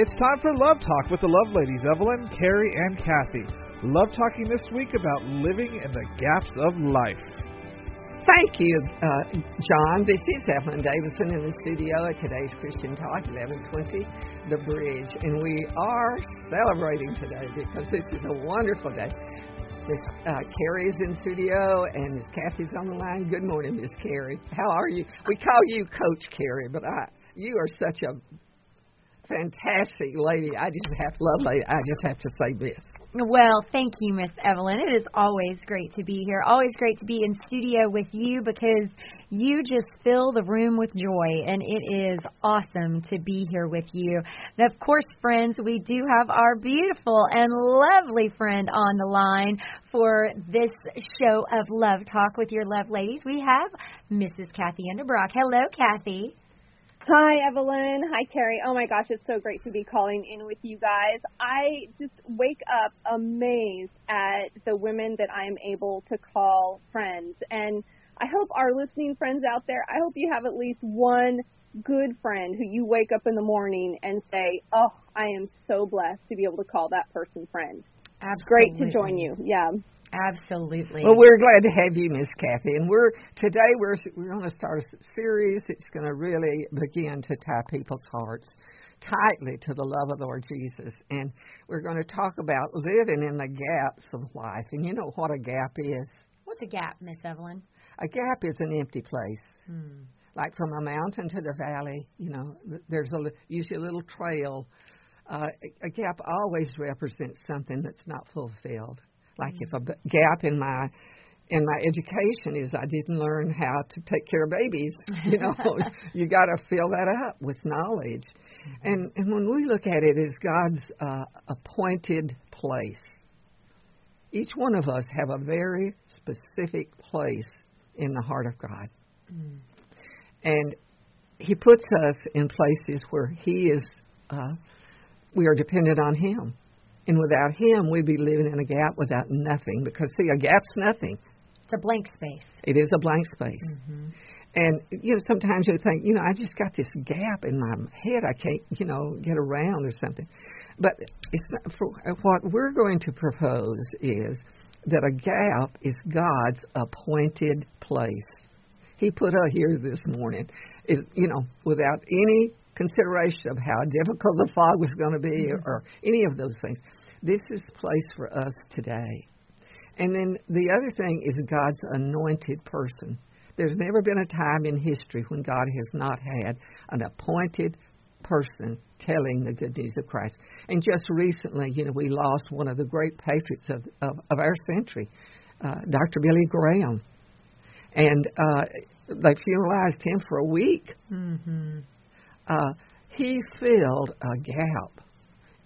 It's time for Love Talk with the Love Ladies, Evelyn, Carrie, and Kathy. Love talking this week about living in the gaps of life. Thank you, uh, John. This is Evelyn Davison in the studio at today's Christian Talk, 1120 The Bridge. And we are celebrating today because this is a wonderful day. Miss uh, Carrie is in studio and Miss Kathy's on the line. Good morning, Miss Carrie. How are you? We call you Coach Carrie, but I, you are such a fantastic lady. I just have lovely. I just have to say this. Well, thank you, Miss Evelyn. It is always great to be here. Always great to be in studio with you because you just fill the room with joy, and it is awesome to be here with you. And of course, friends, we do have our beautiful and lovely friend on the line for this show of Love Talk with your Love Ladies. We have Mrs. Kathy Enderbrock. Hello, Kathy. Hi, Evelyn. Hi, Carrie. Oh my gosh, it's so great to be calling in with you guys. I just wake up amazed at the women that I am able to call friends. And I hope our listening friends out there, I hope you have at least one good friend who you wake up in the morning and say, Oh, I am so blessed to be able to call that person friend. Absolutely. It's great to join you. Yeah. Absolutely. Well, we're glad to have you, Miss Kathy, and we're today we're we're going to start a series. It's going to really begin to tie people's hearts tightly to the love of the Lord Jesus, and we're going to talk about living in the gaps of life. And you know what a gap is? What's a gap, Miss Evelyn? A gap is an empty place. Hmm. Like from a mountain to the valley, you know, there's a usually a little trail. Uh, a gap always represents something that's not fulfilled. Like if a gap in my in my education is I didn't learn how to take care of babies. You know, you got to fill that up with knowledge. And and when we look at it as God's uh, appointed place, each one of us have a very specific place in the heart of God, mm. and He puts us in places where He is. Uh, we are dependent on Him. And without Him, we'd be living in a gap without nothing. Because, see, a gap's nothing. It's a blank space. It is a blank space. Mm-hmm. And, you know, sometimes you think, you know, I just got this gap in my head. I can't, you know, get around or something. But it's not for, what we're going to propose is that a gap is God's appointed place. He put us here this morning, is you know, without any consideration of how difficult the fog was going to be or, or any of those things. This is the place for us today. And then the other thing is God's anointed person. There's never been a time in history when God has not had an appointed person telling the good news of Christ. And just recently, you know, we lost one of the great patriots of, of, of our century, uh, Dr. Billy Graham. And uh, they funeralized him for a week. Mm-hmm. Uh, he filled a gap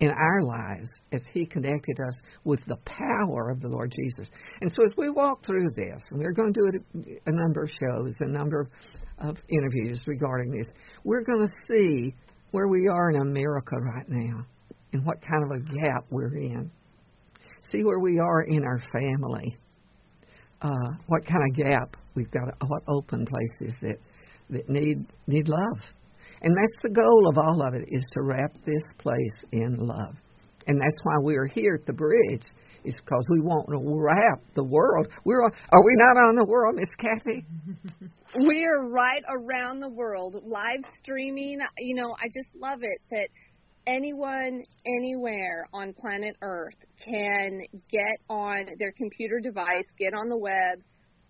in our lives as He connected us with the power of the Lord Jesus. And so, as we walk through this, and we're going to do it a number of shows, a number of, of interviews regarding this, we're going to see where we are in America right now and what kind of a gap we're in. See where we are in our family, uh, what kind of gap we've got, what open places that that need need love. And that's the goal of all of it is to wrap this place in love. And that's why we are here at the bridge. Is because we want to wrap the world. We're are we not on the world, Miss Kathy? we are right around the world, live streaming. You know, I just love it that anyone, anywhere on planet Earth can get on their computer device, get on the web,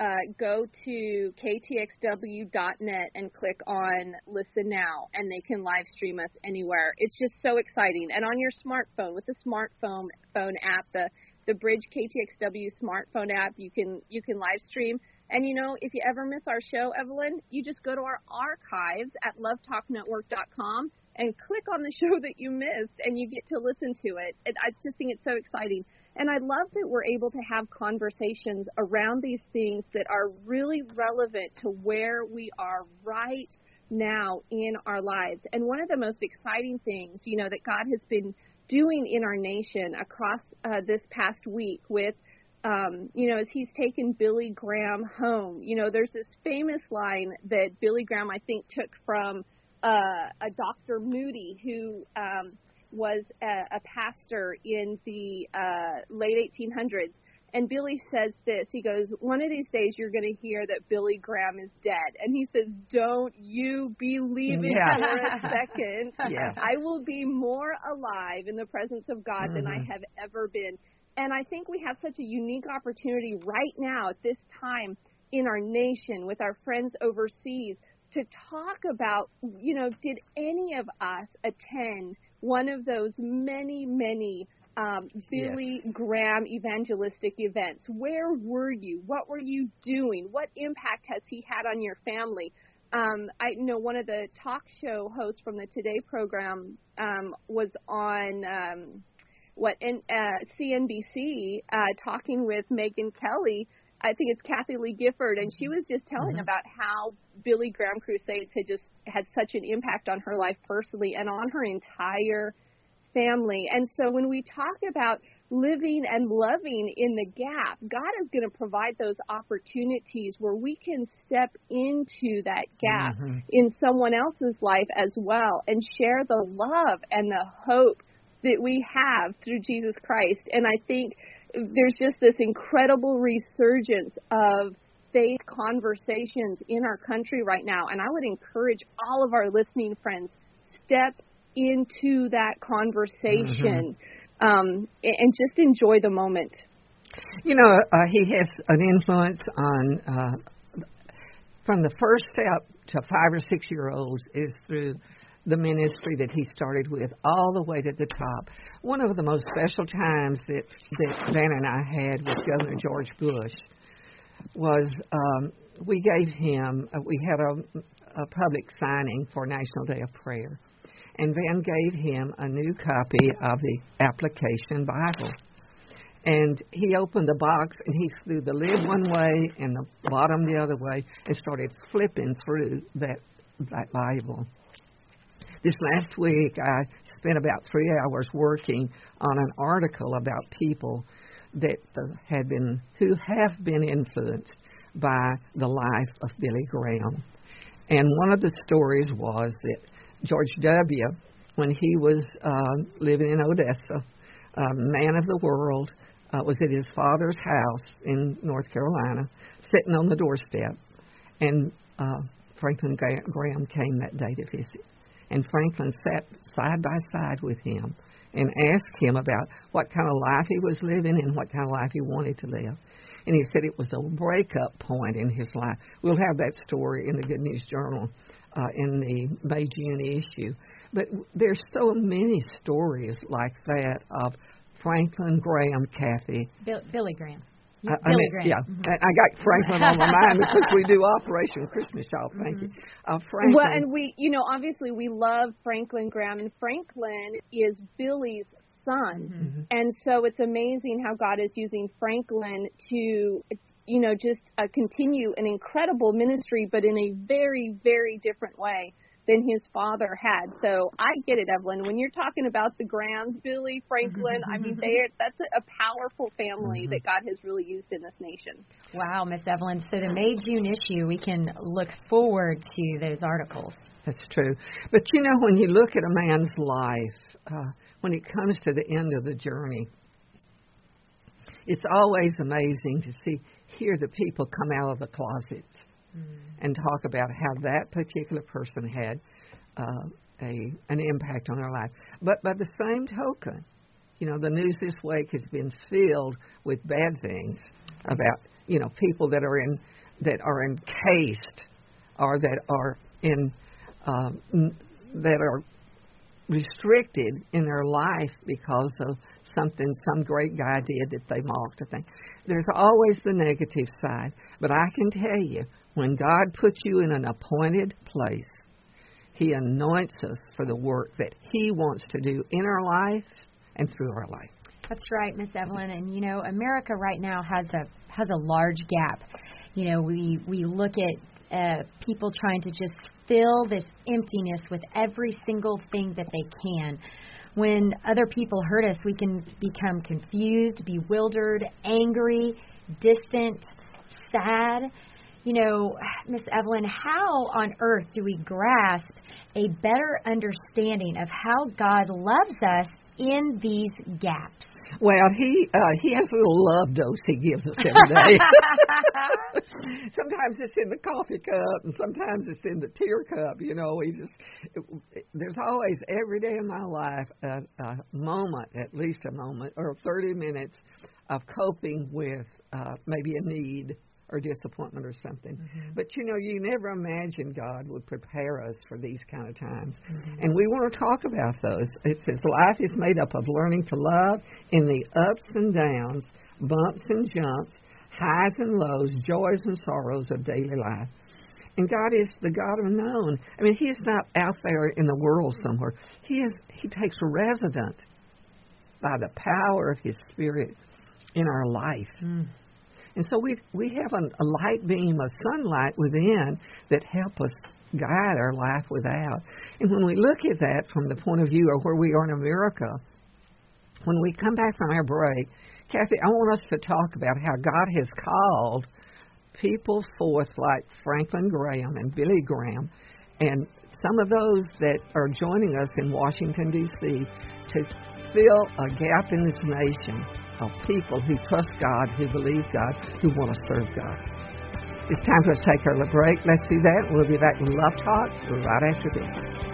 uh, go to ktxw.net and click on listen now and they can live stream us anywhere. It's just so exciting. And on your smartphone with the smartphone phone app the the bridge ktxw smartphone app you can you can live stream. And you know if you ever miss our show evelyn you just go to our archives at lovetalknetwork.com and click on the show that you missed and you get to listen to it. And i just think it's so exciting and I love that we're able to have conversations around these things that are really relevant to where we are right now in our lives. And one of the most exciting things, you know, that God has been doing in our nation across uh, this past week with um, you know, as he's taken Billy Graham home. You know, there's this famous line that Billy Graham, I think, took from uh, a Dr. Moody, who um, was a, a pastor in the uh, late 1800s and Billy says this. He goes, One of these days you're going to hear that Billy Graham is dead. And he says, Don't you believe it Yeah. for a second. Yes. I will be more alive in the presence of God than I Mhm. have ever been. And I think we have such a unique opportunity right now at this time in our nation with our friends overseas to talk about, you know, did any of us attend one of those many, many um, Billy Graham evangelistic events? Where were you? What were you doing? What impact has he had on your family? Um, I know one of the talk show hosts from the Today program um, was on um, what in, uh, CNBC uh, talking with Megyn Kelly. I think it's Kathie Lee Gifford, and she was just telling Mhm. about how Billy Graham Crusades had just had such an impact on her life personally and on her entire family. And so when we talk about living and loving in the gap, God is going to provide those opportunities where we can step into that gap Mhm. in someone else's life as well and share the love and the hope that we have through Jesus Christ. And I think there's just this incredible resurgence of faith conversations in our country right now. And I would encourage all of our listening friends step into that conversation um, and and just enjoy the moment. You know, uh, he has an influence on uh, from the first step to five or six year olds is through the ministry that he started with all the way to the top. One of the most special times that that Van and I had with Governor George Bush was um, we gave him uh, we had a, a public signing for National Day of Prayer, and Van gave him a new copy of the application Bible. And he opened the box and he threw the lid one way and the bottom the other way and started flipping through that that Bible. This last week, I spent about three hours working on an article about people that had been who have been influenced by the life of Billy Graham. And one of the stories was that George W., when he was uh, living in Odessa, a man of the world, uh, was at his father's house in North Carolina, sitting on the doorstep, and uh, Franklin Graham came that day to visit. And Franklin sat side by side with him and asked him about what kind of life he was living and what kind of life he wanted to live. And he said it was a breakup point in his life. We'll have that story in the Good News Journal uh, in the May June issue. But there's so many stories like that of Franklin Graham, Kathy. Bill, Billy Graham. I, I mean, Graham. yeah, Mhm. and I got Franklin on my mind because we do Operation Christmas Shop. Thank you, uh, Franklin. Well, and we, you know, obviously we love Franklin Graham, and Franklin is Billy's son. Mhm. And so it's amazing how God is using Franklin to, you know, just uh, continue an incredible ministry, but in a very, very different way than his father had. So I get it, Evelyn. When you're talking about the Grahams, Billy, Franklin, I mean, they are, that's a, a powerful family that God has really used in this nation. Wow, Miss Evelyn. So the May June issue, we can look forward to those articles. That's true. But you know, when you look at a man's life, uh, when it comes to the end of the journey, it's always amazing to see hear the people come out of the closets and talk about how that particular person had uh, a an impact on their life. But by the same token, you know, the news this week has been filled with bad things about you know people that are in that are encased or that are in um, that are restricted in their life because of something some great guy did that they mocked or thing. There's always the negative side, but I can tell you, when God puts you in an appointed place, He anoints us for the work that He wants to do in our life and through our life. That's right, Miss Evelyn. And you know, America right now has a has a large gap. You know, we we look at uh, people trying to just fill this emptiness with every single thing that they can. When other people hurt us, we can become confused, bewildered, angry, distant, sad. You know, Miss Evelyn, how on earth do we grasp a better understanding of how God loves us in these gaps? Well, he uh, he has a little love dose he gives us every day. sometimes it's in the coffee cup, and sometimes it's in the tear cup. You know, he just it, there's always every day in my life a, a moment, at least a moment, or 30 minutes of coping with uh, maybe a need or disappointment or something. Mm-hmm. But you know, you never imagine God would prepare us for these kind of times. Mm-hmm. And we want to talk about those. It says life is made up of learning to love in the ups and downs, bumps and jumps, highs and lows, joys and sorrows of daily life. And God is the God of known. I mean, He is not out there in the world somewhere. He is. He takes resident by the power of His Spirit in our life. Mm. And so we we have a, light beam of sunlight within that help us guide our life without. And when we look at that from the point of view of where we are in America, when we come back from our break, Kathy, I want us to talk about how God has called people forth like Franklin Graham and Billy Graham and some of those that are joining us in Washington, D.C., to fill a gap in this nation of people who trust God, who believe God, who want to serve God. It's time for us to take our little break. Let's do that. We'll be back with Love Talk right after this.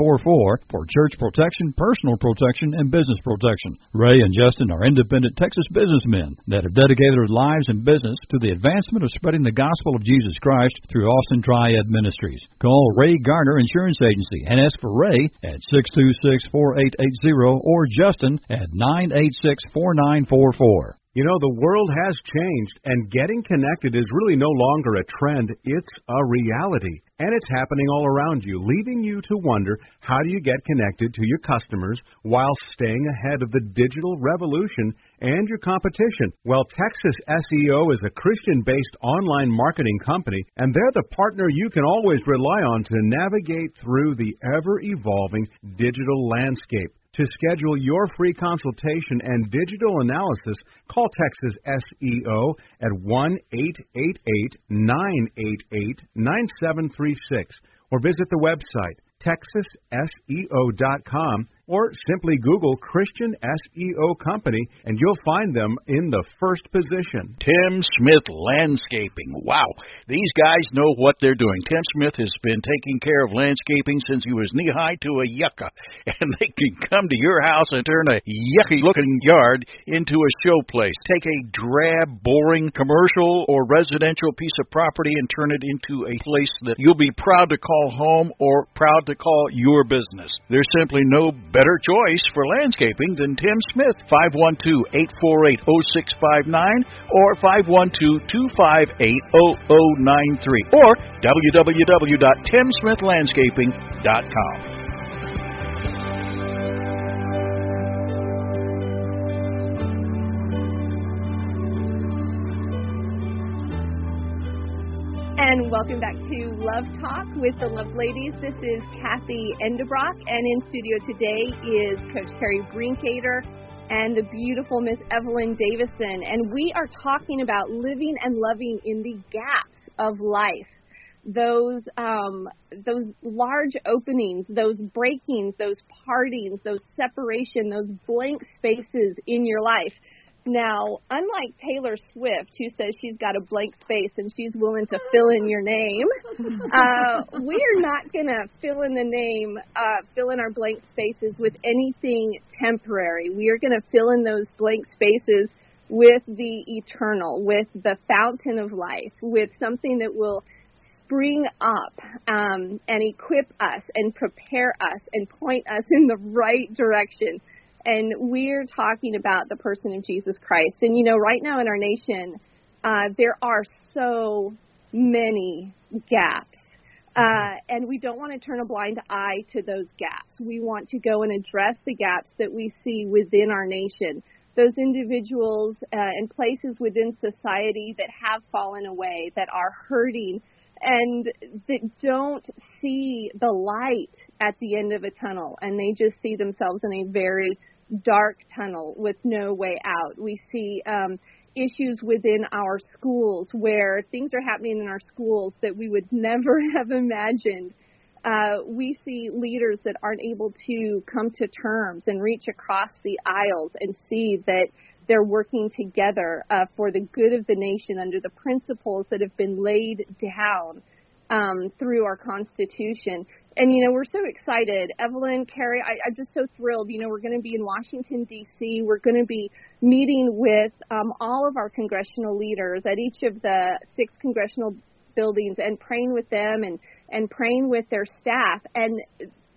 844 for church protection, personal protection, and business protection. Ray and Justin are independent Texas businessmen that have dedicated their lives and business to the advancement of spreading the gospel of Jesus Christ through Austin Triad Ministries. Call Ray Garner Insurance Agency and ask for Ray at 626 4880 or Justin at 986 4944. You know, the world has changed, and getting connected is really no longer a trend, it's a reality. And it's happening all around you, leaving you to wonder how do you get connected to your customers while staying ahead of the digital revolution and your competition? Well, Texas SEO is a Christian based online marketing company, and they're the partner you can always rely on to navigate through the ever evolving digital landscape. To schedule your free consultation and digital analysis, call Texas SEO at 1 888 988 9736 or visit the website texasseo.com or simply Google Christian SEO Company and you'll find them in the first position. Tim Smith Landscaping. Wow, these guys know what they're doing. Tim Smith has been taking care of landscaping since he was knee high to a yucca, and they can come to your house and turn a yucky looking yard into a show place. Take a drab, boring commercial or residential piece of property and turn it into a place that you'll be proud to call home or proud to call your business. There's simply no better better choice for landscaping than Tim Smith. 512 848 0659 or 512 258 0093 or www.timsmithlandscaping.com. And welcome back to Love Talk with the Love Ladies. This is Kathy Enderbrock, and in studio today is Coach Carrie Brinkater and the beautiful Miss Evelyn Davison. And we are talking about living and loving in the gaps of life. Those um, those large openings, those breakings, those partings, those separation, those blank spaces in your life now, unlike Taylor Swift, who says she's got a blank space and she's willing to fill in your name, uh, we're not going to fill in the name, uh, fill in our blank spaces with anything temporary. We are going to fill in those blank spaces with the eternal, with the fountain of life, with something that will spring up um, and equip us and prepare us and point us in the right direction And we're talking about the person of Jesus Christ. And you know, right now in our nation, uh, there are so many gaps. Uh, and we don't want to turn a blind eye to those gaps. We want to go and address the gaps that we see within our nation, those individuals uh, and places within society that have fallen away, that are hurting, and that don't see the light at the end of a tunnel, and they just see themselves in a very dark tunnel with no way out. We see um, issues within our schools where things are happening in our schools that we would never have imagined. Uh, we see leaders that aren't able to come to terms and reach across the aisles and see that they're working together uh, for the good of the nation under the principles that have been laid down um, through our Constitution. And, you know, we're so excited. Evelyn, Carrie, I, I'm just so thrilled. You know, we're going to be in Washington, D.C. We're going to be meeting with um, all of our congressional leaders at each of the six congressional buildings and praying with them and, and praying with their staff. And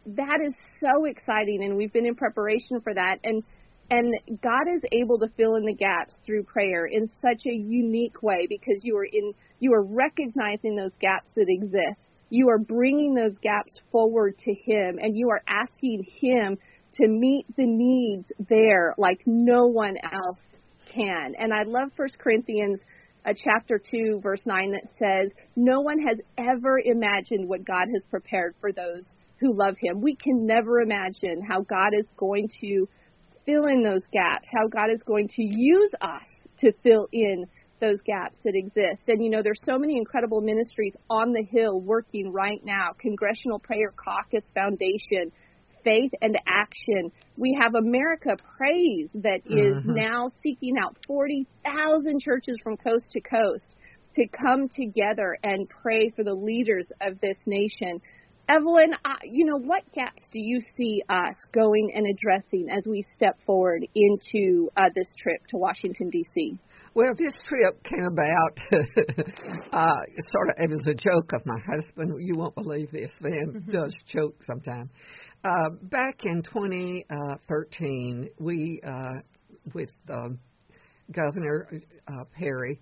that is so exciting. And we've been in preparation for that. And and God is able to fill in the gaps through prayer in such a unique way because you are in you are recognizing those gaps that exist you are bringing those gaps forward to Him and you are asking Him to meet the needs there like no one else can. And I love 1 Corinthians uh, chapter 2 verse 9 that says, "No one has ever imagined what God has prepared for those who love him." We can never imagine how God is going to fill in those gaps, how God is going to use us to fill in those gaps that exist. And you know, there's so many incredible ministries on the Hill working right now. Congressional Prayer Caucus Foundation, Faith and Action. We have America Praise that is mm-hmm. now seeking out 40,000 churches from coast to coast to come together and pray for the leaders of this nation. Evelyn, uh, you know, what gaps do you see us going and addressing as we step forward into uh, this trip to Washington, D.C.? Well, this trip came about uh, sort of it was a joke of my husband. You won't believe this. Man mm-hmm. does joke sometimes. Uh, back in 2013, we, uh, with um, Governor uh, Perry,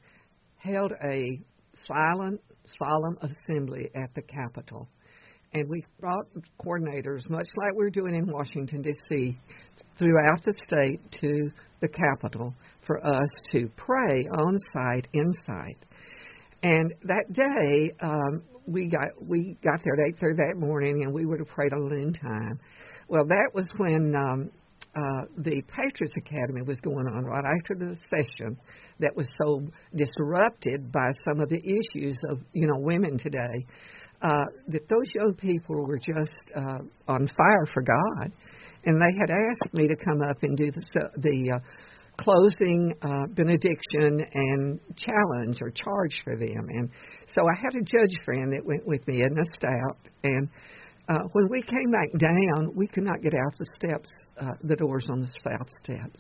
held a silent, solemn assembly at the Capitol. And we brought coordinators, much like we're doing in Washington, D.C., throughout the state to the Capitol for us to pray on site, inside. And that day, um, we got we got there at eight thirty that morning, and we would have prayed a noon time. Well, that was when um, uh, the Patriots Academy was going on right after the session that was so disrupted by some of the issues of you know women today. Uh, that those young people were just uh, on fire for God, and they had asked me to come up and do the the uh, closing uh, benediction and challenge or charge for them. And so I had a judge friend that went with me, Edna Stout, and uh, when we came back down, we could not get out the steps, uh, the doors on the south steps.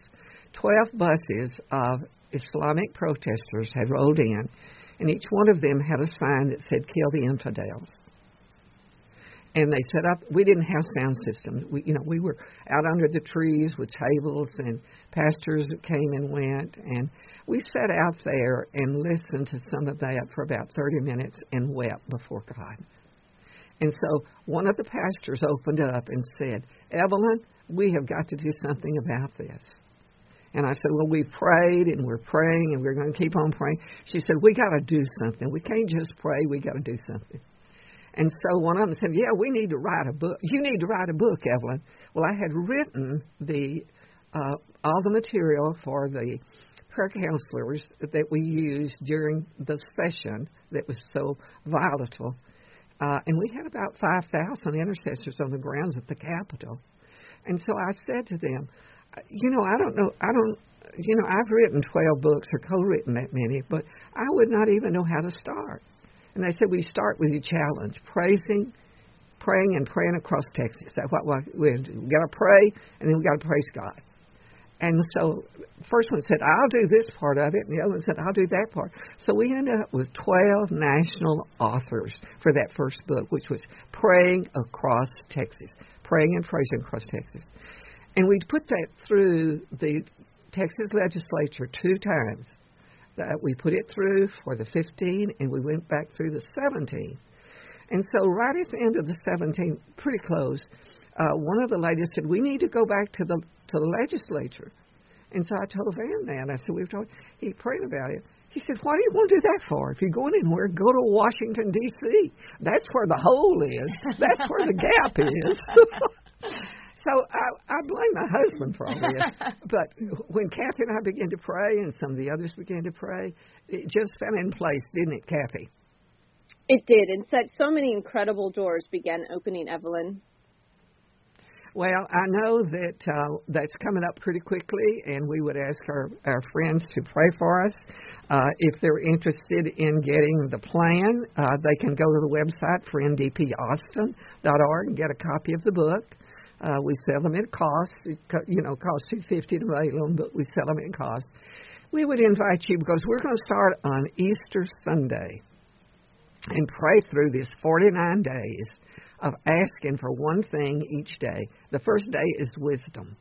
Twelve buses of Islamic protesters had rolled in, and each one of them had a sign that said "Kill the infidels." And they set up we didn't have sound systems we you know we were out under the trees with tables and pastors came and went and we sat out there and listened to some of that for about 30 minutes and wept before God and so one of the pastors opened up and said Evelyn we have got to do something about this and I said, Well, we prayed and we're praying and we're going to keep on praying. She said, We got to do something. We can't just pray. We got to do something. And so one of them said, "Yeah, we need to write a book. You need to write a book, Evelyn." Well, I had written the uh, all the material for the prayer counselors that we used during the session that was so volatile, uh, and we had about five thousand intercessors on the grounds at the Capitol. And so I said to them, "You know, I don't know. I don't." You know, I've written 12 books or co written that many, but I would not even know how to start. And they said we start with a challenge, praising, praying, and praying across Texas. That's what we got to pray, and then we got to praise God. And so, first one said, "I'll do this part of it," and the other one said, "I'll do that part." So we ended up with 12 national authors for that first book, which was praying across Texas, praying and praising across Texas. And we put that through the Texas legislature two times. That we put it through for the 15, and we went back through the 17. And so, right at the end of the 17, pretty close, uh, one of the ladies said, "We need to go back to the to the legislature." And so I told Van that. I said, "We've told." He prayed about it. He said, "Why do you want to do that for? If you're going anywhere, go to Washington D.C. That's where the hole is. That's where the gap is." so I, I blame my husband for all this. but when Kathy and I began to pray, and some of the others began to pray, it just fell in place, didn't it, Kathy? It did, and such so many incredible doors began opening, Evelyn. Well, I know that uh, that's coming up pretty quickly, and we would ask our, our friends to pray for us. Uh, if they're interested in getting the plan, uh, they can go to the website for ndpaustin.org and get a copy of the book. Uh, we sell them at cost. It, you know, costs two fifty to mail them, but we sell them at cost. We would invite you because we're going to start on Easter Sunday and pray through this 49 days of asking for one thing each day. The first day is wisdom.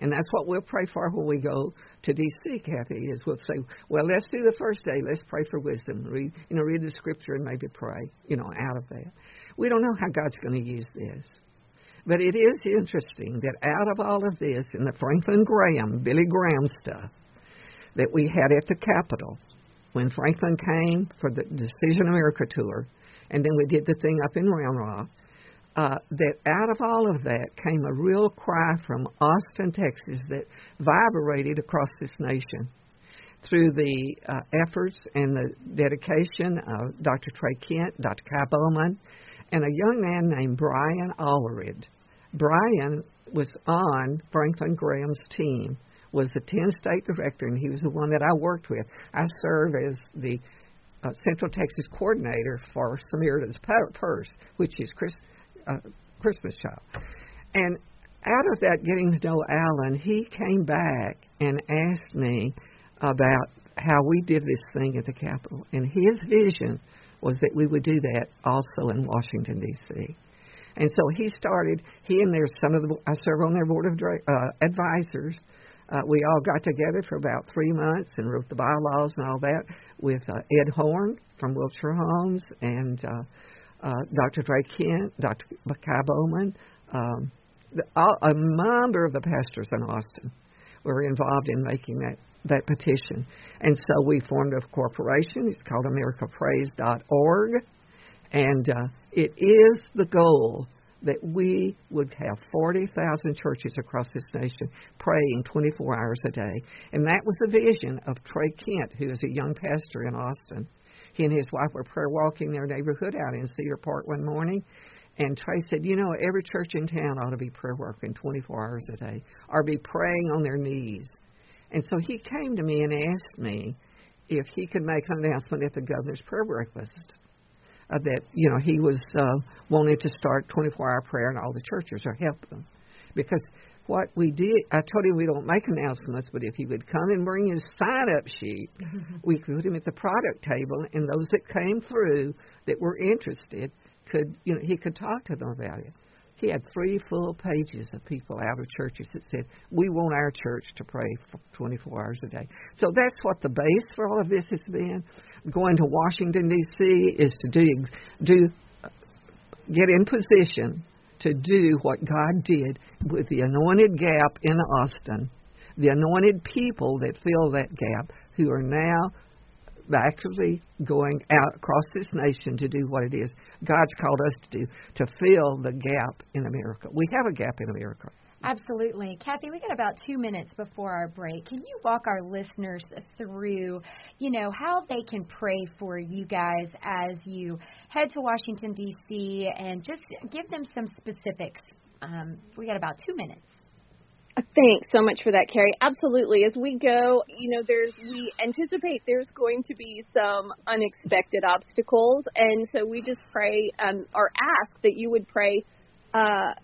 And that's what we'll pray for when we go to DC, Kathy, is we'll say, well, let's do the first day. Let's pray for wisdom. Read, you know, read the scripture and maybe pray, you know, out of that. We don't know how God's going to use this. But it is interesting that out of all of this, in the Franklin Graham, Billy Graham stuff that we had at the Capitol, when Franklin came for the Decision America tour, and then we did the thing up in Round Rock, uh, that out of all of that came a real cry from Austin, Texas, that vibrated across this nation through the uh, efforts and the dedication of Dr. Trey Kent, Dr. Kai Bowman, and a young man named Brian Allred. Brian was on Franklin Graham's team, was the 10 state director, and he was the one that I worked with. I serve as the uh, Central Texas coordinator for Samaritan's Purse, which is Chris, uh, Christmas Child. And out of that, getting to know Alan, he came back and asked me about how we did this thing at the Capitol. And his vision was that we would do that also in Washington, D.C. And so he started, he and there's some of the, I serve on their board of uh, advisors. Uh, we all got together for about three months and wrote the bylaws and all that with uh, Ed Horn from Wilshire Homes and uh, uh, Dr. Trey Kent, Dr. Kai Bowman, um, the, all, a number of the pastors in Austin were involved in making that that petition. And so we formed a corporation. It's called AmericaPrays.org. And uh, it is the goal that we would have 40,000 churches across this nation praying 24 hours a day. And that was the vision of Trey Kent, who is a young pastor in Austin. He and his wife were prayer walking their neighborhood out in Cedar Park one morning. And Trey said, You know, every church in town ought to be prayer working 24 hours a day, or be praying on their knees. And so he came to me and asked me if he could make an announcement at the governor's prayer breakfast uh, that you know he was uh, wanting to start 24-hour prayer in all the churches or help them, because what we did, I told him we don't make announcements, but if he would come and bring his sign-up sheet, we could put him at the product table, and those that came through that were interested could, you know, he could talk to them about it. He had three full pages of people out of churches that said, We want our church to pray 24 hours a day. So that's what the base for all of this has been. Going to Washington, D.C. is to do, do uh, get in position to do what God did with the anointed gap in Austin, the anointed people that fill that gap, who are now actively going out across this nation to do what it is God's called us to do to fill the gap in America. We have a gap in America. Absolutely. Kathy, we got about two minutes before our break. Can you walk our listeners through, you know, how they can pray for you guys as you head to Washington, D.C., and just give them some specifics? Um, we got about two minutes. Thanks so much for that, Carrie. Absolutely. As we go, you know, there's we anticipate there's going to be some unexpected obstacles, and so we just pray um, or ask that you would pray uh,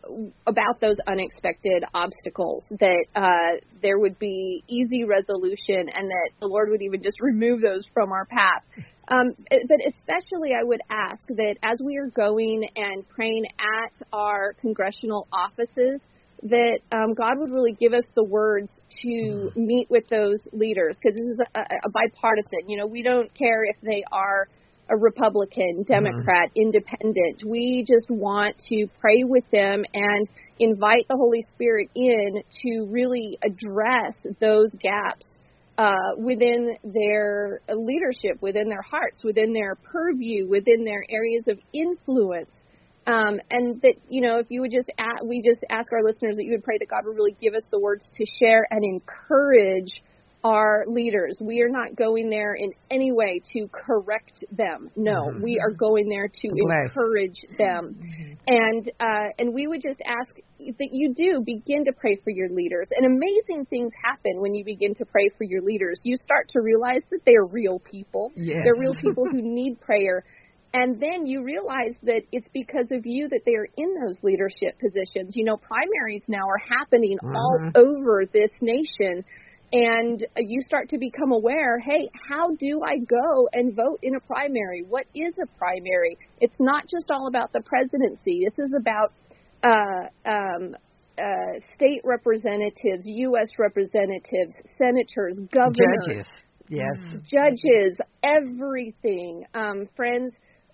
about those unexpected obstacles. That uh, there would be easy resolution, and that the Lord would even just remove those from our path. Um, but especially, I would ask that as we are going and praying at our congressional offices that um, God would really give us the words to meet with those leaders because this is a, a bipartisan. You know, we don't care if they are a Republican, Democrat, mm-hmm. Independent. We just want to pray with them and invite the Holy Spirit in to really address those gaps uh, within their leadership, within their hearts, within their purview, within their areas of influence. Um, and that you know, if you would just ask, we just ask our listeners that you would pray that God would really give us the words to share and encourage our leaders. We are not going there in any way to correct them. No, mm-hmm. we are going there to Bless. encourage them. Mm-hmm. And uh, and we would just ask that you do begin to pray for your leaders. And amazing things happen when you begin to pray for your leaders. You start to realize that they are real people. Yes. They're real people who need prayer. And then you realize that it's because of you that they are in those leadership positions. You know, primaries now are happening uh-huh. all over this nation. And you start to become aware hey how do i go and vote in a primary? What is a primary? It's not just all about the presidency. This is about uh, um, uh, state representatives u.s representatives senators governors. Judges. Yes. Judges everything. Um, friends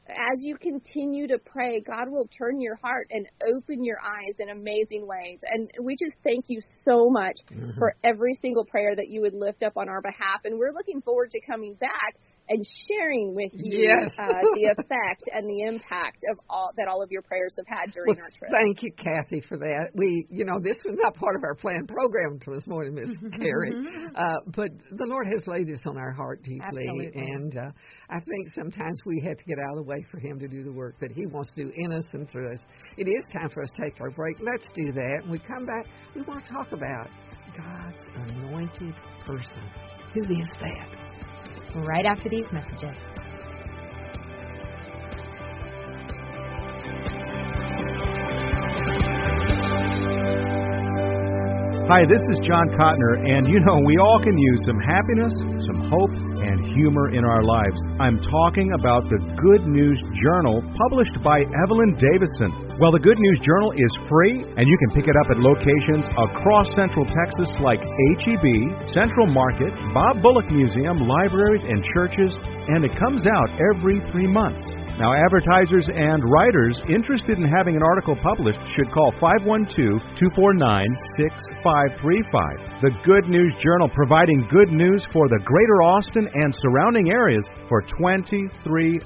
as you continue to pray, God will turn your heart and open your eyes in amazing ways. And we just thank you so much mm-hmm. for every single prayer that you would lift up on our behalf. And we're looking forward to coming back and sharing with you yes. uh, the effect and the impact of all that all of your prayers have had during well, our trip. Thank you, Kathy, for that. We, you know, this was not part of our planned program this morning, Miss Carrie, uh, but the Lord has laid this on our heart deeply, Absolutely. and uh, I think sometimes we have to get out of the way for Him to do the work that He wants to do in us and through us. It is time for us to take our break. Let's do that. When we come back, we want to talk about God's anointed person. Who is that? Right after these messages. Hi, this is John Cotner, and you know, we all can use some happiness, some hope, and humor in our lives. I'm talking about the Good News Journal published by Evelyn Davison. Well, the Good News Journal is free, and you can pick it up at locations across Central Texas like HEB, Central Market, Bob Bullock Museum, libraries, and churches, and it comes out every three months. Now, advertisers and writers interested in having an article published should call 512 249 6535. The Good News Journal providing good news for the greater Austin and surrounding areas for 23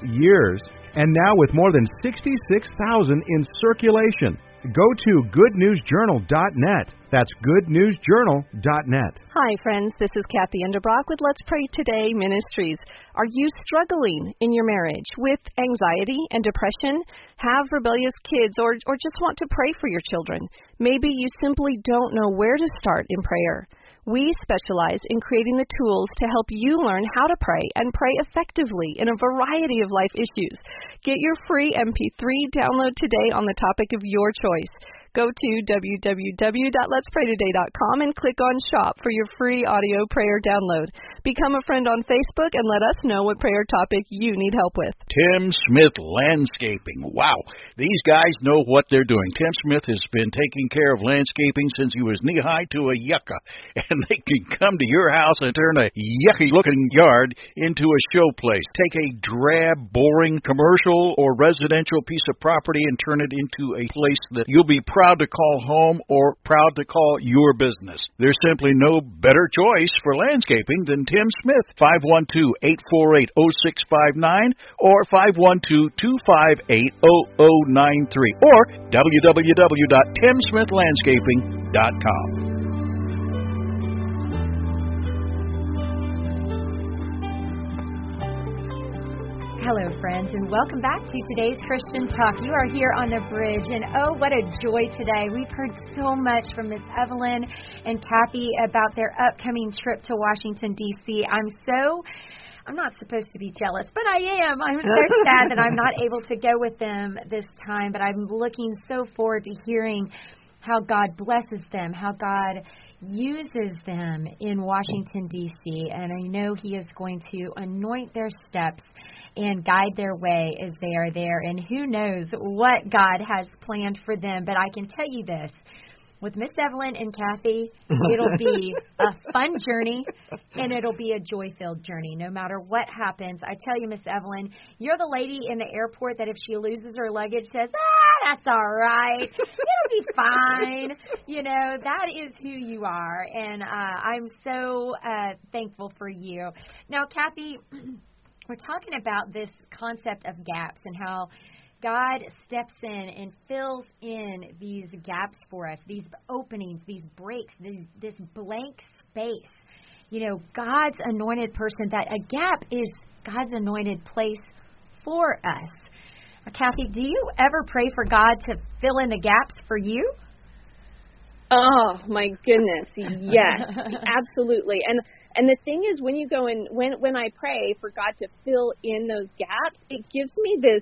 years and now with more than 66,000 in circulation. Go to goodnewsjournal.net. That's goodnewsjournal.net. Hi, friends. This is Kathy Enderbrock with Let's Pray Today Ministries. Are you struggling in your marriage with anxiety and depression? Have rebellious kids or, or just want to pray for your children? Maybe you simply don't know where to start in prayer. We specialize in creating the tools to help you learn how to pray and pray effectively in a variety of life issues. Get your free MP3 download today on the topic of your choice. Go to www.letspraytoday.com and click on Shop for your free audio prayer download. Become a friend on Facebook and let us know what prayer topic you need help with. Tim Smith Landscaping. Wow, these guys know what they're doing. Tim Smith has been taking care of landscaping since he was knee high to a yucca, and they can come to your house and turn a yucky looking yard into a show place. Take a drab, boring commercial or residential piece of property and turn it into a place that you'll be proud to call home or proud to call your business. There's simply no better choice for landscaping than Tim Tim Smith, 512-848-0659 or 512-258-0093 or www.timsmithlandscaping.com. Hello, friends, and welcome back to today's Christian Talk. You are here on the bridge, and oh, what a joy today. We've heard so much from Miss Evelyn and Kathy about their upcoming trip to Washington, D.C. I'm so. I'm not supposed to be jealous, but I am. I'm so sad that I'm not able to go with them this time, but I'm looking so forward to hearing how God blesses them, how God uses them in Washington, D.C., and I know He is going to anoint their steps and guide their way as they are there. And who knows what God has planned for them. But I can tell you this with Miss Evelyn and Kathy. It'll be a fun journey and it'll be a joy filled journey no matter what happens. I tell you, Miss Evelyn, you're the lady in the airport that if she loses her luggage says, ah, that's all right. It'll be fine. You know, that is who you are. And uh, I'm so uh, thankful for you. Now, Kathy, we're talking about this concept of gaps and how God steps in and fills in these gaps for us, these openings, these breaks, this, this blank space. You know, God's anointed person, that a gap is God's anointed place for us. Uh, Kathy, do you ever pray for God to fill in the gaps for you? Oh my goodness, yes, absolutely. And and the thing is, when you go in, when when I pray for God to fill in those gaps, it gives me this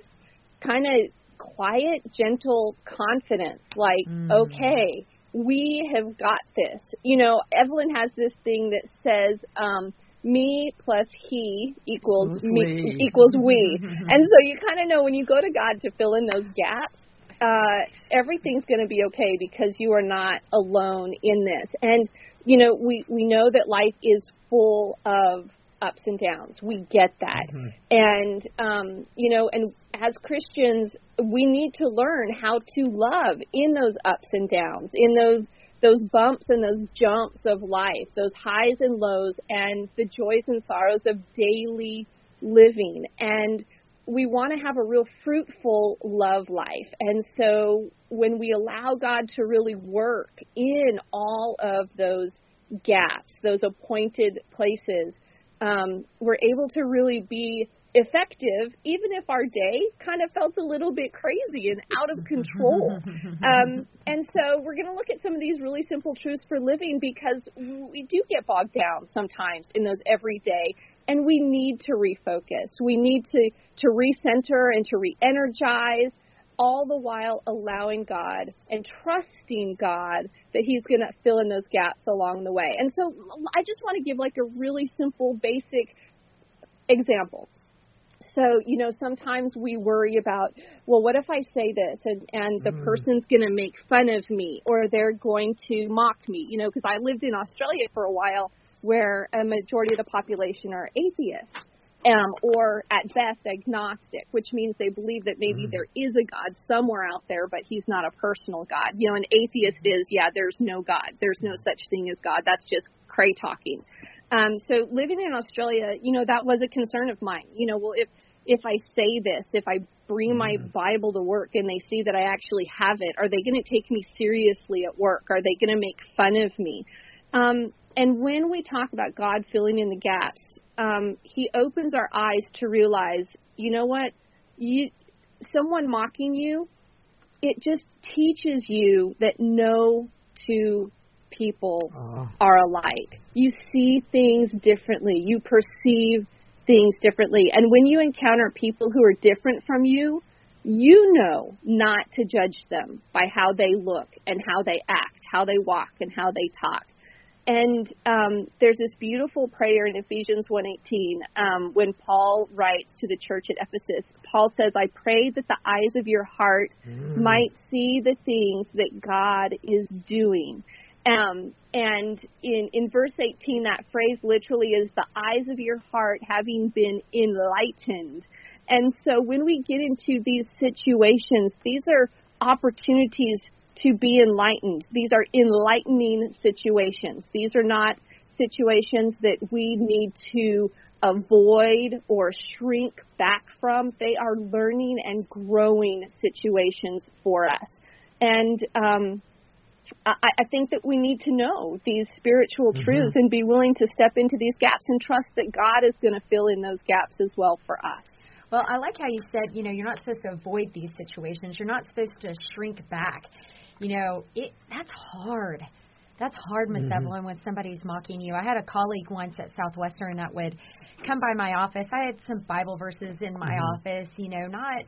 kind of quiet, gentle confidence. Like, mm. okay, we have got this. You know, Evelyn has this thing that says, um, me plus he equals me we. equals we. and so you kind of know when you go to God to fill in those gaps, uh, everything's going to be okay because you are not alone in this. And you know, we we know that life is full of ups and downs. We get that. Mm-hmm. And um, you know, and as Christians, we need to learn how to love in those ups and downs, in those those bumps and those jumps of life, those highs and lows and the joys and sorrows of daily living. And we want to have a real fruitful love life. And so when we allow God to really work in all of those gaps, those appointed places, um, we're able to really be effective, even if our day kind of felt a little bit crazy and out of control. um, and so we're going to look at some of these really simple truths for living because we do get bogged down sometimes in those everyday, and we need to refocus. We need to to recenter and to re-energize all the while allowing God and trusting God that He's going to fill in those gaps along the way. And so I just want to give like a really simple, basic example. So, you know, sometimes we worry about, well, what if I say this and, and the mm. person's going to make fun of me or they're going to mock me, you know, because I lived in Australia for a while where a majority of the population are atheists um, or at best agnostic, which means they believe that maybe mm. there is a God somewhere out there, but he's not a personal God. You know, an atheist is, yeah, there's no God. There's no such thing as God. That's just cray talking. Um, so living in Australia, you know, that was a concern of mine. You know, well, if if I say this, if I bring my mm. Bible to work and they see that I actually have it, are they going to take me seriously at work? Are they going to make fun of me? Um, and when we talk about God filling in the gaps, um, he opens our eyes to realize, you know what, you, someone mocking you, it just teaches you that no two people uh. are alike. You see things differently. You perceive things differently. And when you encounter people who are different from you, you know not to judge them by how they look and how they act, how they walk and how they talk. And um, there's this beautiful prayer in Ephesians 1:18 um, when Paul writes to the church at Ephesus. Paul says, "I pray that the eyes of your heart mm. might see the things that God is doing." Um, and in in verse 18, that phrase literally is the eyes of your heart having been enlightened. And so when we get into these situations, these are opportunities to be enlightened. These are enlightening situations. These are not situations that we need to avoid or shrink back from. They are learning and growing situations for us. And um, I, I think that we need to know these spiritual mm-hmm. truths and be willing to step into these gaps and trust that God is going to fill in those gaps as well for us. Well, I like how you said, you know, you're not supposed to avoid these situations. You're not supposed to shrink back you know, it that's hard. That's hard, Miss mm-hmm. Evelyn, when somebody's mocking you. I had a colleague once at Southwestern that would come by my office. I had some Bible verses in my mm-hmm. office, you know, not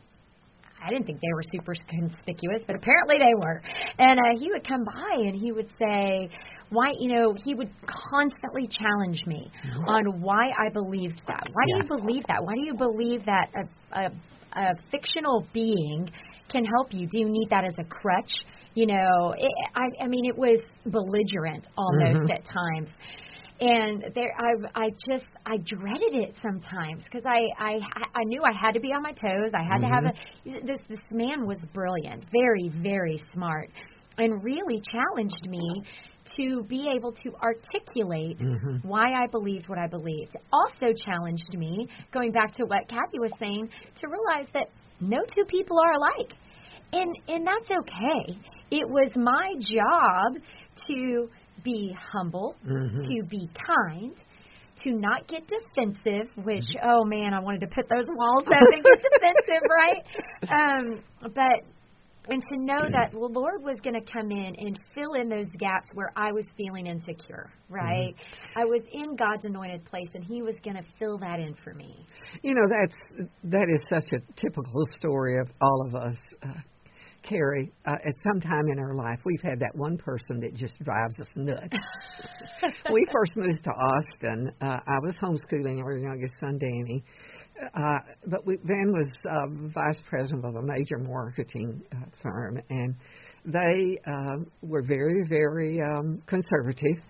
I didn't think they were super conspicuous, but apparently they were. And uh, he would come by and he would say, "Why, you know?" He would constantly challenge me mm-hmm. on why I believed that. Why do you believe that? Why do you believe that a, a, a fictional being can help you? Do you need that as a crutch? You know, it, I, I mean, it was belligerent almost Mhm. at times. And there, I, I just, I dreaded it sometimes because I, I, I knew I had to be on my toes. I had to have a. This, this man was brilliant, very, very smart, and really challenged me to be able to articulate Mm-hmm. why I believed what I believed. Also challenged me, going back to what Kathy was saying, to realize that no two people are alike. And and that's okay. It was my job to be humble, Mhm. to be kind, to not get defensive, which oh man, I wanted to put those walls up and get defensive, right? Um, but and to know that the Lord was going to come in and fill in those gaps where I was feeling insecure, right? I was in God's anointed place, and He was going to fill that in for me. You know, that's that is such a typical story of all of us. Uh, Carrie, uh, at some time in our life, we've had that one person that just drives us nuts. we first moved to Austin. Uh, I was homeschooling our youngest son, Danny. Uh, but we, Van was uh, vice president of a major marketing uh, firm, and they uh, were very, very um, conservative.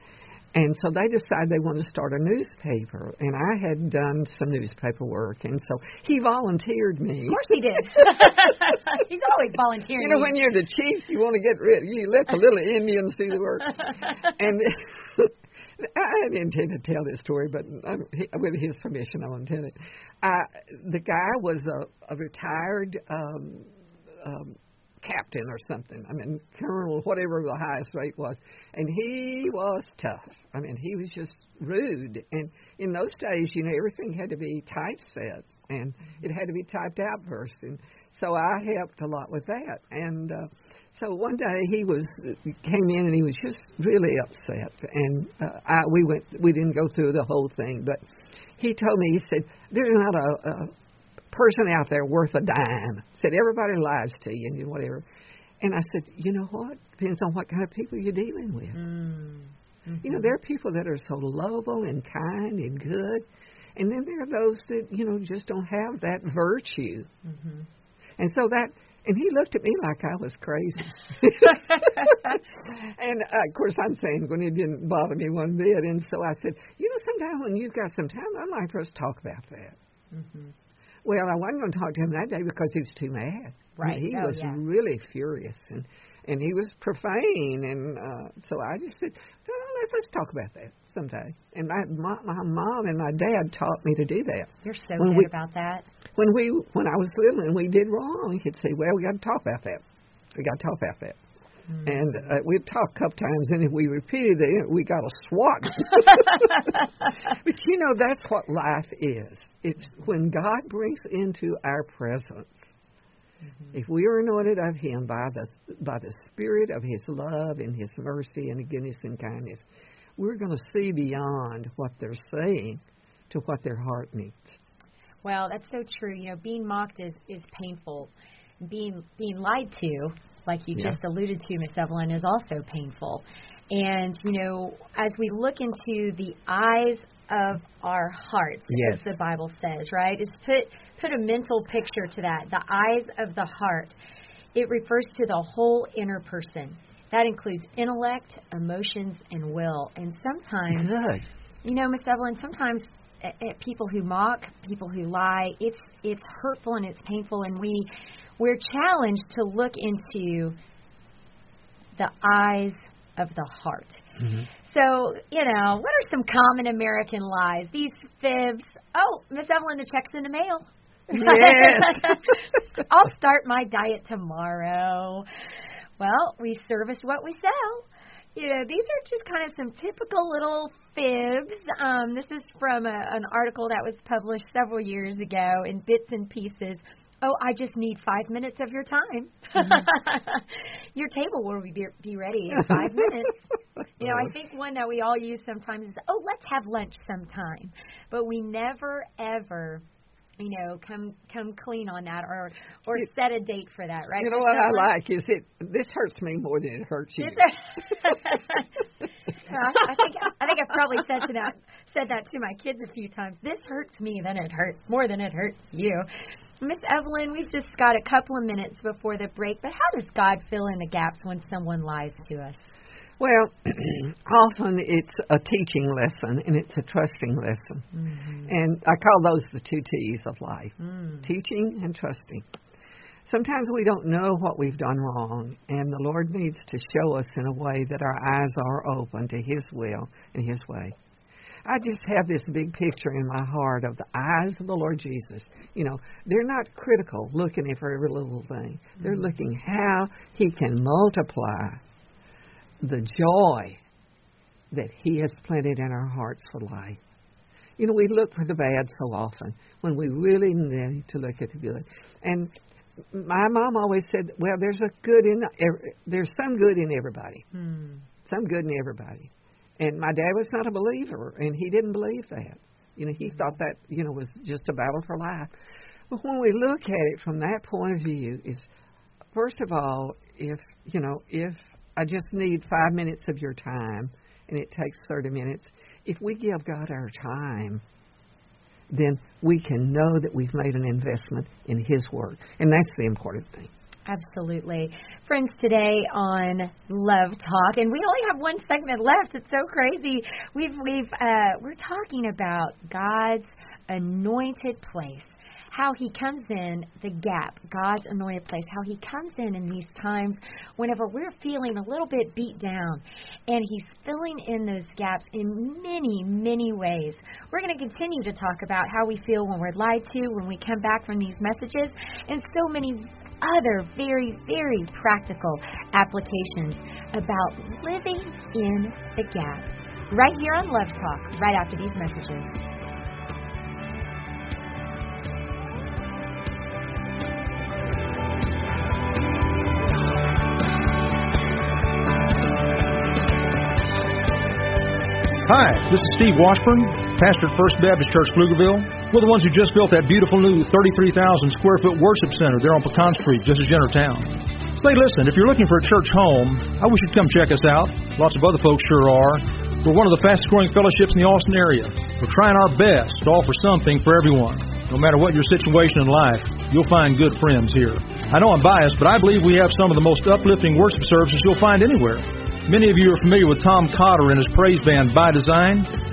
And so they decided they wanted to start a newspaper, and I had done some newspaper work, and so he volunteered me. Of course, He did. He's always volunteering. You know, when you're the chief, you want to get rid. You let the little Indians do the work. and I didn't intend to tell this story, but um, he, with his permission, I'll tell it. Uh, the guy was a, a retired um, um, captain or something. I mean, colonel, whatever the highest rate was, and he was tough. I mean, he was just rude. And in those days, you know, everything had to be typeset, and it had to be typed out first. And so I helped a lot with that. And uh, so one day he was came in and he was just really upset. And uh, I we went we didn't go through the whole thing, but he told me he said there's not a, a person out there worth a dime. Said everybody lies to you and whatever. And I said, you know what? Depends on what kind of people you're dealing with. Mm. You know, there are people that are so lovable and kind and good, and then there are those that you know just don't have that virtue. Mm-hmm. And so that, and he looked at me like I was crazy. and uh, of course, I'm saying when it didn't bother me one bit. And so I said, you know, sometime when you've got some time, I'd like for us to talk about that. Mm-hmm. Well, I wasn't going to talk to him that day because he was too mad. Right. He Oh, was yeah. really furious and and he was profane and uh so I just said, well, let's let's talk about that someday. And my, my my mom and my dad taught me to do that. You're so When good we- about that. When we when I was little and we did wrong, he'd say, "Well, we got to talk about that. We got to talk about that." Mm. And uh, we'd talk a couple times, and if we repeated it, we got a swat. but you know, that's what life is. It's when God brings into our presence. If we are anointed of Him by the by the Spirit of His love and His mercy and goodness and kindness, we're going to see beyond what they're saying to what their heart needs. Well, that's so true. You know, being mocked is is painful. Being being lied to, like you Yeah. just alluded to, Miss Evelyn, is also painful. And you know, as we look into the eyes of our hearts, Yes. as the Bible says, right? Is put put a mental picture to that. The eyes of the heart. It refers to the whole inner person. That includes intellect, emotions, and will. And sometimes Good. you know, Miss Evelyn, sometimes uh, uh, people who mock, people who lie, it's it's hurtful and it's painful, and we we're challenged to look into the eyes of the heart. So, you know, what are some common American lies? These fibs. Oh, Miss Evelyn, the check's in the mail. Yes. I'll start my diet tomorrow. Well, we service what we sell. You know, these are just kind of some typical little fibs. Um, this is from a, an article that was published several years ago in bits and pieces. Oh, I just need five minutes of your time. Mm-hmm. your table will be, be ready in five minutes. You know, I uh-huh. think one that we all use sometimes is, oh, let's have lunch sometime. But we never, ever, you know, come come clean on that or or You- set a date for that, right? You know what I like is it. This hurts me more than it hurts you. I think I think I've probably said to that said that to my kids a few times. This hurts me than it hurts more than it hurts you. Miss Evelyn, we've just got a couple of minutes before the break, but how does God fill in the gaps when someone lies to us? Well, often it's a teaching lesson and it's a trusting lesson. Mm-hmm. And I call those the two T's of life mm. teaching and trusting. Sometimes we don't know what we've done wrong, and the Lord needs to show us in a way that our eyes are open to His will and His way. I just have this big picture in my heart of the eyes of the Lord Jesus. You know, they're not critical looking at every little thing. They're mm. looking how He can multiply the joy that He has planted in our hearts for life. You know, we look for the bad so often when we really need to look at the good. And my mom always said, "Well, there's a good in there's some good in everybody, hmm. some good in everybody." And my dad was not a believer, and he didn't believe that. You know, he thought that you know was just a battle for life. But when we look at it from that point of view, is first of all, if you know, if I just need five minutes of your time, and it takes thirty minutes, if we give God our time, then we can know that we've made an investment in His work. And that's the important thing. Absolutely. Friends, today on Love Talk, and we only have one segment left. It's so crazy. We've we've uh, we're talking about God's anointed place how he comes in the gap, God's anointed place, how he comes in in these times whenever we're feeling a little bit beat down. And he's filling in those gaps in many, many ways. We're going to continue to talk about how we feel when we're lied to, when we come back from these messages, and so many other very, very practical applications about living in the gap. Right here on Love Talk, right after these messages. Hi, this is Steve Washburn, pastor at First Baptist Church, Pflugerville. We're the ones who just built that beautiful new 33,000 square foot worship center there on Pecan Street, just as you enter town. Say, listen, if you're looking for a church home, I wish you'd come check us out. Lots of other folks sure are. We're one of the fastest growing fellowships in the Austin area. We're trying our best to offer something for everyone. No matter what your situation in life, you'll find good friends here. I know I'm biased, but I believe we have some of the most uplifting worship services you'll find anywhere. Many of you are familiar with Tom Cotter and his praise band By Design.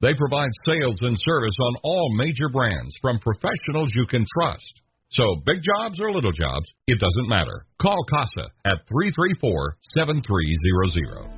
They provide sales and service on all major brands from professionals you can trust. So, big jobs or little jobs, it doesn't matter. Call CASA at 334-7300.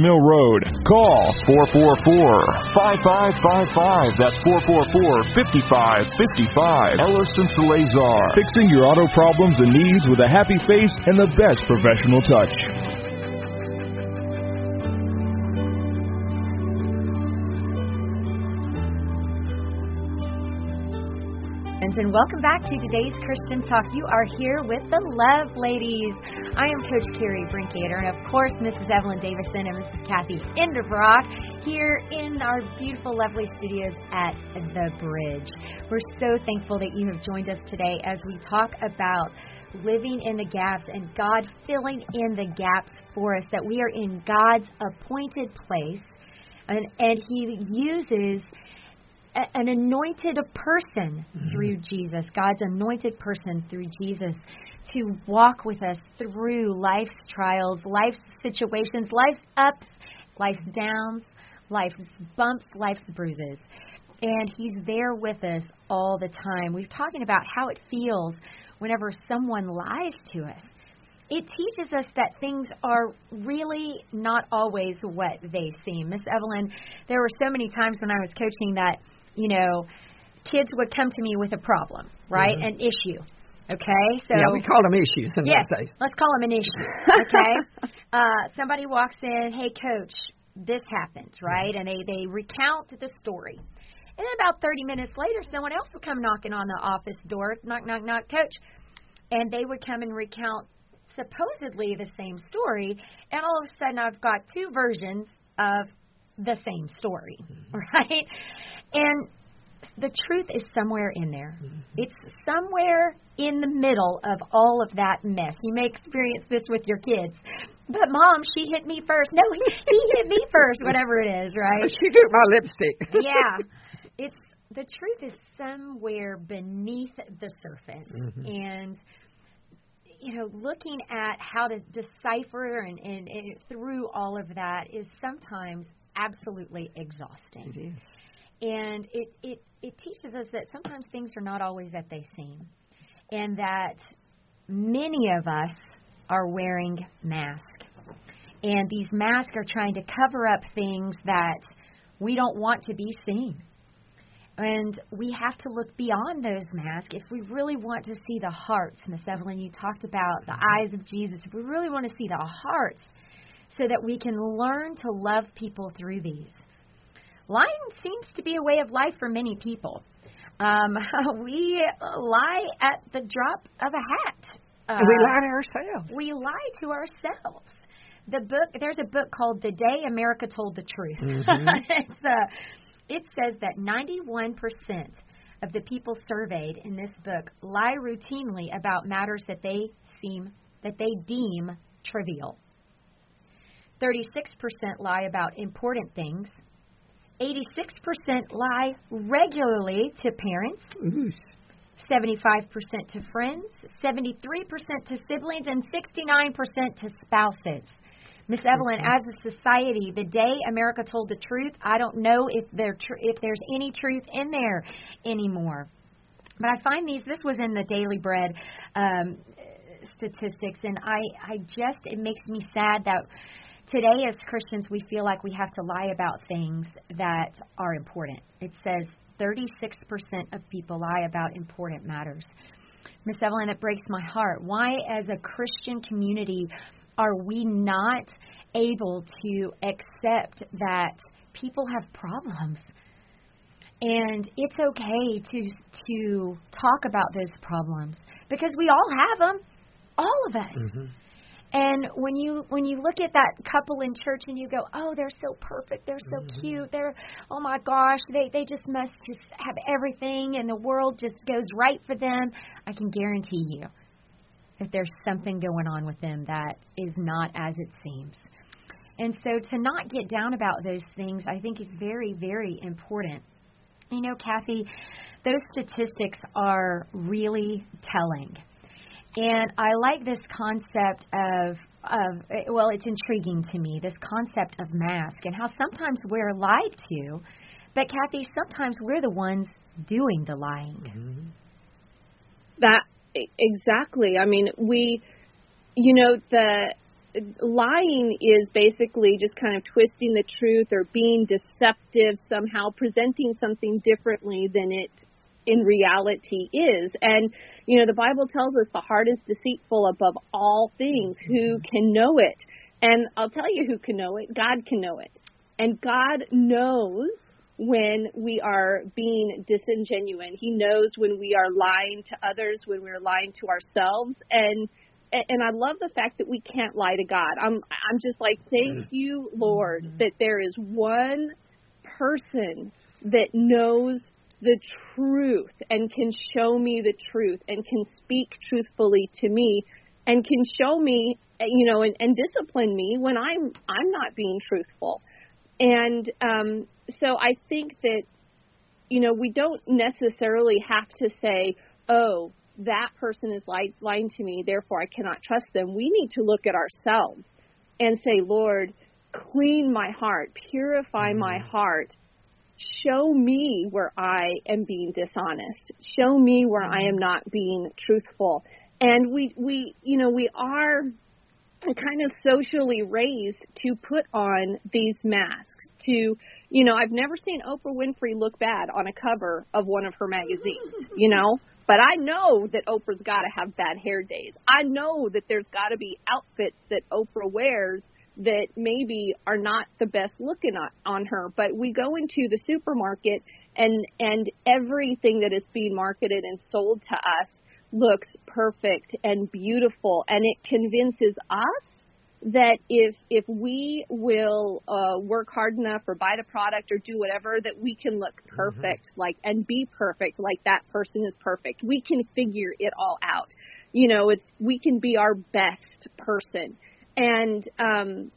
Mill Road. Call 444-5555. That's 444-5555. Ellison Salazar. Fixing your auto problems and needs with a happy face and the best professional touch. And welcome back to today's Christian Talk. You are here with the Love Ladies. I am Coach Carrie Brinkater, and of course, Mrs. Evelyn Davison and Mrs. Kathy Enderbrock here in our beautiful, lovely studios at The Bridge. We're so thankful that you have joined us today as we talk about living in the gaps and God filling in the gaps for us, that we are in God's appointed place, and, and He uses an anointed person mm-hmm. through Jesus, God's anointed person through Jesus to walk with us through life's trials, life's situations, life's ups, life's downs, life's bumps, life's bruises. And He's there with us all the time. We're talking about how it feels whenever someone lies to us. It teaches us that things are really not always what they seem. Miss Evelyn, there were so many times when I was coaching that you know, kids would come to me with a problem, right? Mm-hmm. An issue. Okay, so yeah, we call them issues in yes, those days. Let's call them an issue. Okay, uh, somebody walks in, hey coach, this happened, right? And they they recount the story. And then about 30 minutes later, someone else would come knocking on the office door, knock, knock, knock, coach, and they would come and recount supposedly the same story. And all of a sudden, I've got two versions of the same story, mm-hmm. right? And the truth is somewhere in there. Mm-hmm. It's somewhere in the middle of all of that mess. You may experience this with your kids. But mom, she hit me first. No, he, he hit me first, whatever it is, right? She took my lipstick. yeah. It's the truth is somewhere beneath the surface. Mm-hmm. And you know, looking at how to decipher and, and, and through all of that is sometimes absolutely exhausting. It is. And it, it, it teaches us that sometimes things are not always that they seem, and that many of us are wearing masks. And these masks are trying to cover up things that we don't want to be seen. And we have to look beyond those masks if we really want to see the hearts. Miss Evelyn, you talked about the eyes of Jesus. If we really want to see the hearts so that we can learn to love people through these lying seems to be a way of life for many people. Um, we lie at the drop of a hat. Uh, we lie to ourselves. We lie to ourselves. The book there's a book called The Day America Told the Truth. Mm-hmm. it's, uh, it says that 91% of the people surveyed in this book lie routinely about matters that they seem that they deem trivial. 36% lie about important things. 86% lie regularly to parents. 75% to friends, 73% to siblings, and 69% to spouses. Miss Evelyn, as a society, the day America told the truth, I don't know if there tr- if there's any truth in there anymore. But I find these. This was in the Daily Bread um, statistics, and I I just it makes me sad that today as Christians we feel like we have to lie about things that are important. It says 36% of people lie about important matters. Miss Evelyn, it breaks my heart. Why, as a Christian community, are we not able to accept that people have problems? And it's okay to to talk about those problems because we all have them, all of us. Mm-hmm. And when you when you look at that couple in church and you go, "Oh, they're so perfect. They're so mm-hmm. cute. They're oh my gosh, they they just must just have everything and the world just goes right for them." I can guarantee you that there's something going on with them that is not as it seems. And so to not get down about those things, I think is very very important. You know, Kathy, those statistics are really telling and I like this concept of of well, it's intriguing to me this concept of mask and how sometimes we're lied to, but Kathy, sometimes we're the ones doing the lying. Mm-hmm. That exactly. I mean, we, you know, the lying is basically just kind of twisting the truth or being deceptive somehow, presenting something differently than it in reality is. And, you know, the Bible tells us the heart is deceitful above all things. Who mm-hmm. can know it? And I'll tell you who can know it God can know it. And God knows when we are being disingenuine. He knows when we are lying to others, when we're lying to ourselves, and and I love the fact that we can't lie to God. I'm I'm just like thank you, Lord, that there is one person that knows the truth and can show me the truth and can speak truthfully to me and can show me you know and, and discipline me when I'm I'm not being truthful. And um so I think that you know we don't necessarily have to say, "Oh, that person is lying, lying to me, therefore I cannot trust them." We need to look at ourselves and say, "Lord, clean my heart, purify my heart." Show me where I am being dishonest. Show me where I am not being truthful. And we we you know we are kind of socially raised to put on these masks to you know I've never seen Oprah Winfrey look bad on a cover of one of her magazines you know but I know that Oprah's got to have bad hair days I know that there's got to be outfits that Oprah wears that maybe are not the best looking on, on her but we go into the supermarket and and everything that is being marketed and sold to us looks perfect and beautiful. And it convinces us that if if we will uh work hard enough or buy the product or do whatever that we can look perfect mm-hmm. like and be perfect like that person is perfect. We can figure it all out. You know it's we can be our best person and um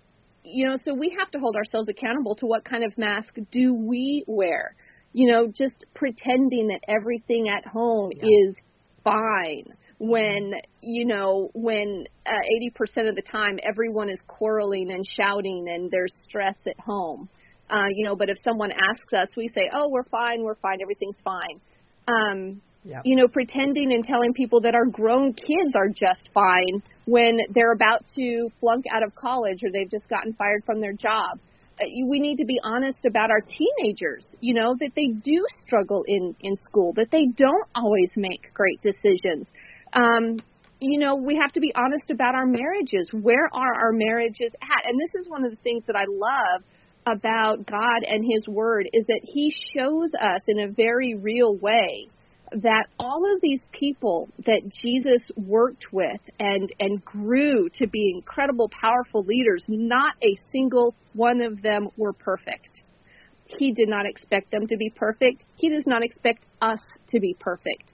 you know so we have to hold ourselves accountable to what kind of mask do we wear. You know just pretending that everything at home yeah. is fine when you know when uh, 80% of the time everyone is quarreling and shouting and there's stress at home. Uh you know but if someone asks us we say oh we're fine we're fine everything's fine. Um yep. you know pretending and telling people that our grown kids are just fine when they're about to flunk out of college or they've just gotten fired from their job uh, we need to be honest about our teenagers, you know, that they do struggle in in school, that they don't always make great decisions. Um, you know, we have to be honest about our marriages. Where are our marriages at? And this is one of the things that I love about God and His Word is that He shows us in a very real way that all of these people that Jesus worked with and and grew to be incredible powerful leaders not a single one of them were perfect. He did not expect them to be perfect. He does not expect us to be perfect.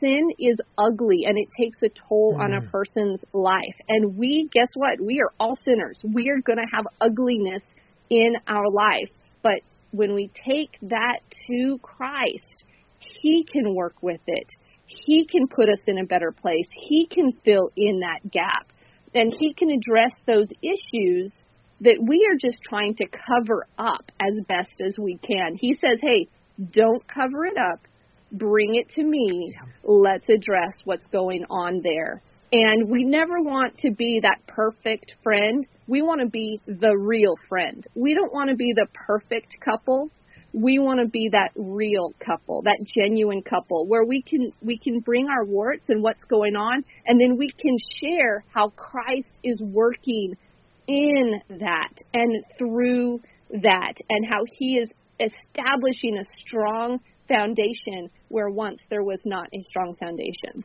Sin is ugly and it takes a toll mm. on a mm. person's life. And we guess what? We are all sinners. We are going to have ugliness in our life. But when we take that to Christ he can work with it. He can put us in a better place. He can fill in that gap. And He can address those issues that we are just trying to cover up as best as we can. He says, hey, don't cover it up. Bring it to me. Let's address what's going on there. And we never want to be that perfect friend. We want to be the real friend. We don't want to be the perfect couple we want to be that real couple, that genuine couple where we can we can bring our warts and what's going on and then we can share how Christ is working in that and through that and how he is establishing a strong foundation where once there was not a strong foundation.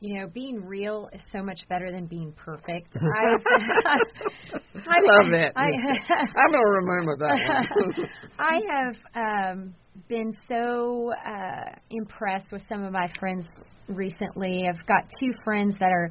You know, being real is so much better than being perfect. I, I love it. I, I'm gonna remember that one. I have um, been so uh, impressed with some of my friends recently. I've got two friends that are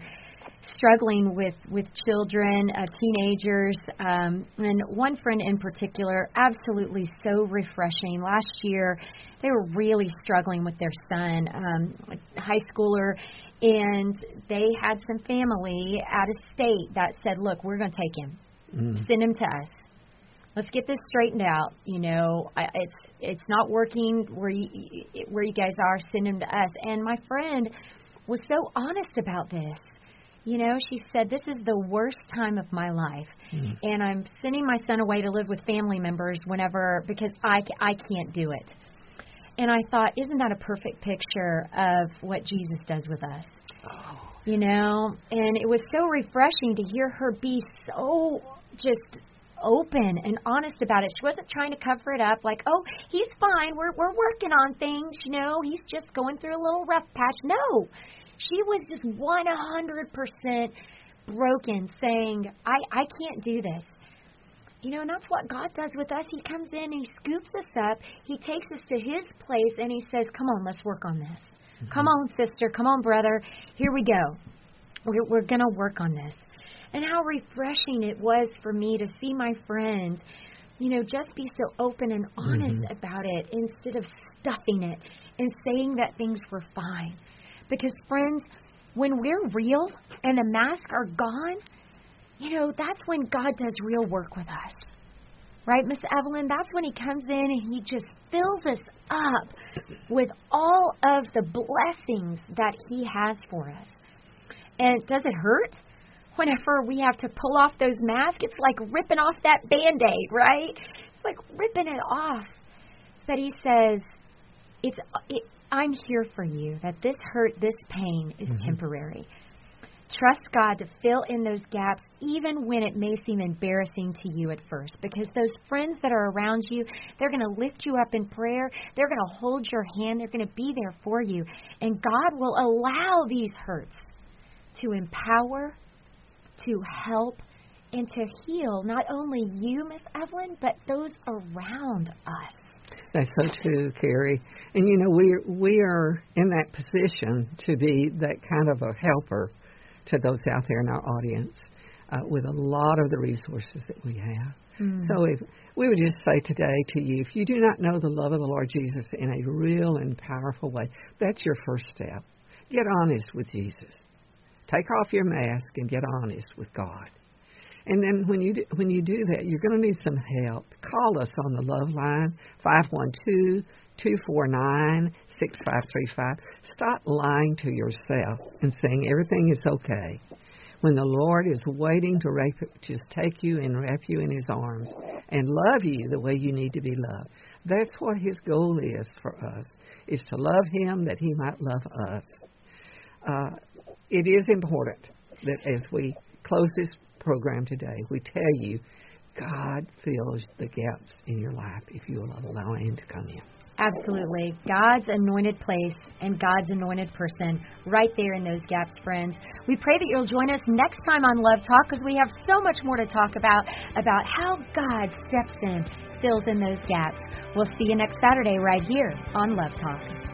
struggling with with children, uh, teenagers, um, and one friend in particular, absolutely so refreshing. Last year, they were really struggling with their son, um, high schooler, and they had some family out of state that said, "Look, we're going to take him, mm. send him to us. Let's get this straightened out. You know, I, it's it's not working where you where you guys are. Send him to us." And my friend was so honest about this. You know, she said, This is the worst time of my life. Mm. And I'm sending my son away to live with family members whenever, because I, I can't do it. And I thought, isn't that a perfect picture of what Jesus does with us? Oh. You know, and it was so refreshing to hear her be so just open and honest about it. She wasn't trying to cover it up like, "Oh, he's fine. We're we're working on things, you know. He's just going through a little rough patch." No. She was just 100% broken saying, "I I can't do this." You know, and that's what God does with us. He comes in, He scoops us up, He takes us to His place, and He says, Come on, let's work on this. Mm-hmm. Come on, sister. Come on, brother. Here we go. We're, we're going to work on this. And how refreshing it was for me to see my friends, you know, just be so open and honest mm-hmm. about it instead of stuffing it and saying that things were fine. Because, friends, when we're real and the masks are gone, you know, that's when God does real work with us. Right, Miss Evelyn? That's when He comes in and He just fills us up with all of the blessings that He has for us. And does it hurt? Whenever we have to pull off those masks, it's like ripping off that band aid, right? It's like ripping it off. But He says, it's, it, I'm here for you, that this hurt, this pain is mm-hmm. temporary. Trust God to fill in those gaps, even when it may seem embarrassing to you at first, because those friends that are around you, they're going to lift you up in prayer. They're going to hold your hand. They're going to be there for you. And God will allow these hurts to empower, to help, and to heal not only you, Miss Evelyn, but those around us. That's so true, Carrie. And you know, we we are in that position to be that kind of a helper to those out there in our audience uh, with a lot of the resources that we have. Mm. So if we would just say today to you, if you do not know the love of the Lord Jesus in a real and powerful way, that's your first step. Get honest with Jesus. Take off your mask and get honest with God. And then when you do, when you do that, you're going to need some help. Call us on the Love Line five one two two four nine six five three five. Stop lying to yourself and saying everything is okay. When the Lord is waiting to just take you and wrap you in His arms and love you the way you need to be loved. That's what His goal is for us: is to love Him that He might love us. Uh, it is important that as we close this program today, we tell you God fills the gaps in your life if you will allow Him to come in. Absolutely. God's anointed place and God's anointed person right there in those gaps, friends. We pray that you'll join us next time on Love Talk because we have so much more to talk about, about how God steps in, fills in those gaps. We'll see you next Saturday right here on Love Talk.